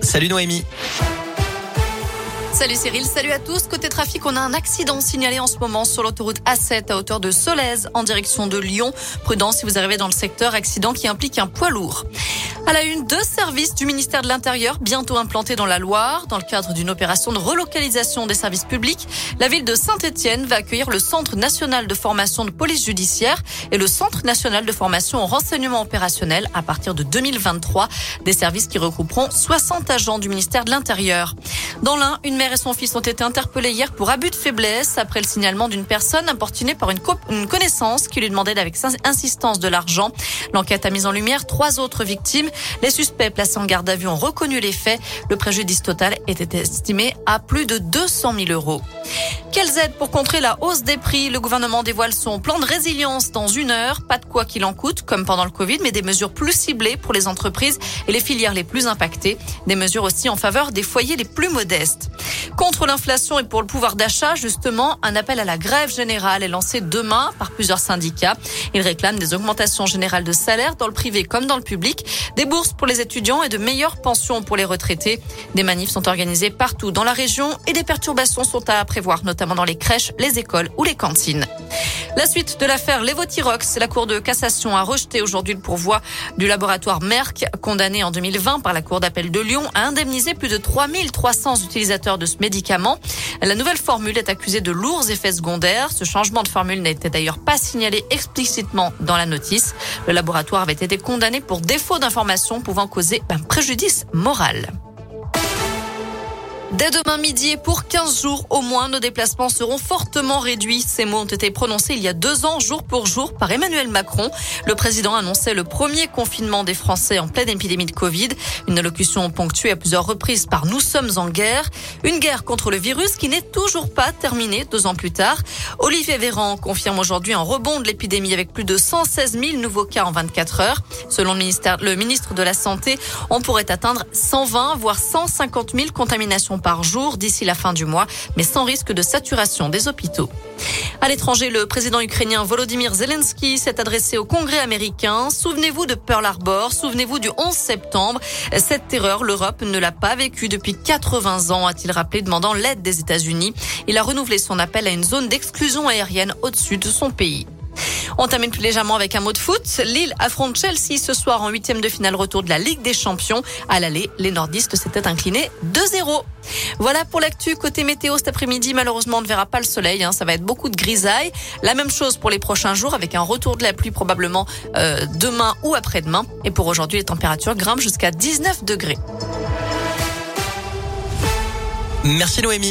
Salut Noémie. Salut Cyril, salut à tous. Côté trafic, on a un accident signalé en ce moment sur l'autoroute A7 à hauteur de Solèze en direction de Lyon. Prudence si vous arrivez dans le secteur, accident qui implique un poids lourd. À la une, deux services du ministère de l'Intérieur bientôt implantés dans la Loire. Dans le cadre d'une opération de relocalisation des services publics, la ville de Saint-Etienne va accueillir le Centre national de formation de police judiciaire et le Centre national de formation en renseignement opérationnel à partir de 2023. Des services qui regrouperont 60 agents du ministère de l'Intérieur. Dans l'un, une mère et son fils ont été interpellés hier pour abus de faiblesse après le signalement d'une personne importunée par une, une connaissance qui lui demandait avec insistance de l'argent. L'enquête a mis en lumière trois autres victimes. Les suspects placés en garde à vue ont reconnu les faits. Le préjudice total était estimé à plus de 200 000 euros. Quelles aides pour contrer la hausse des prix? Le gouvernement dévoile son plan de résilience dans une heure. Pas de quoi qu'il en coûte, comme pendant le Covid, mais des mesures plus ciblées pour les entreprises et les filières les plus impactées. Des mesures aussi en faveur des foyers les plus modestes. Contre l'inflation et pour le pouvoir d'achat, justement, un appel à la grève générale est lancé demain par plusieurs syndicats. Ils réclament des augmentations générales de salaire dans le privé comme dans le public, des bourses pour les étudiants et de meilleures pensions pour les retraités. Des manifs sont organisés partout dans la région et des perturbations sont à prévoir, notamment dans les crèches, les écoles ou les cantines. La suite de l'affaire Levothyrox, la Cour de cassation a rejeté aujourd'hui le pourvoi du laboratoire Merck, condamné en 2020 par la Cour d'appel de Lyon à indemniser plus de 3300 utilisateurs de ce médicament. La nouvelle formule est accusée de lourds effets secondaires. Ce changement de formule n'était d'ailleurs pas signalé explicitement dans la notice. Le laboratoire avait été condamné pour défaut d'information pouvant causer un préjudice moral. Dès demain midi et pour 15 jours au moins, nos déplacements seront fortement réduits. Ces mots ont été prononcés il y a deux ans, jour pour jour, par Emmanuel Macron. Le président annonçait le premier confinement des Français en pleine épidémie de Covid. Une allocution ponctuée à plusieurs reprises par Nous sommes en guerre. Une guerre contre le virus qui n'est toujours pas terminée deux ans plus tard. Olivier Véran confirme aujourd'hui un rebond de l'épidémie avec plus de 116 000 nouveaux cas en 24 heures. Selon le le ministre de la Santé, on pourrait atteindre 120 voire 150 000 contaminations par jour d'ici la fin du mois, mais sans risque de saturation des hôpitaux. À l'étranger, le président ukrainien Volodymyr Zelensky s'est adressé au Congrès américain. Souvenez-vous de Pearl Harbor, souvenez-vous du 11 septembre. Cette terreur, l'Europe ne l'a pas vécue depuis 80 ans, a-t-il rappelé, demandant l'aide des États-Unis. Il a renouvelé son appel à une zone d'exclusion aérienne au-dessus de son pays. On termine plus légèrement avec un mot de foot. Lille affronte Chelsea ce soir en huitième de finale retour de la Ligue des Champions. À l'aller, les nordistes s'étaient inclinés 2-0. Voilà pour l'actu. Côté météo cet après-midi, malheureusement, on ne verra pas le soleil. Hein. Ça va être beaucoup de grisailles. La même chose pour les prochains jours avec un retour de la pluie probablement euh, demain ou après-demain. Et pour aujourd'hui, les températures grimpent jusqu'à 19 degrés. Merci Noémie.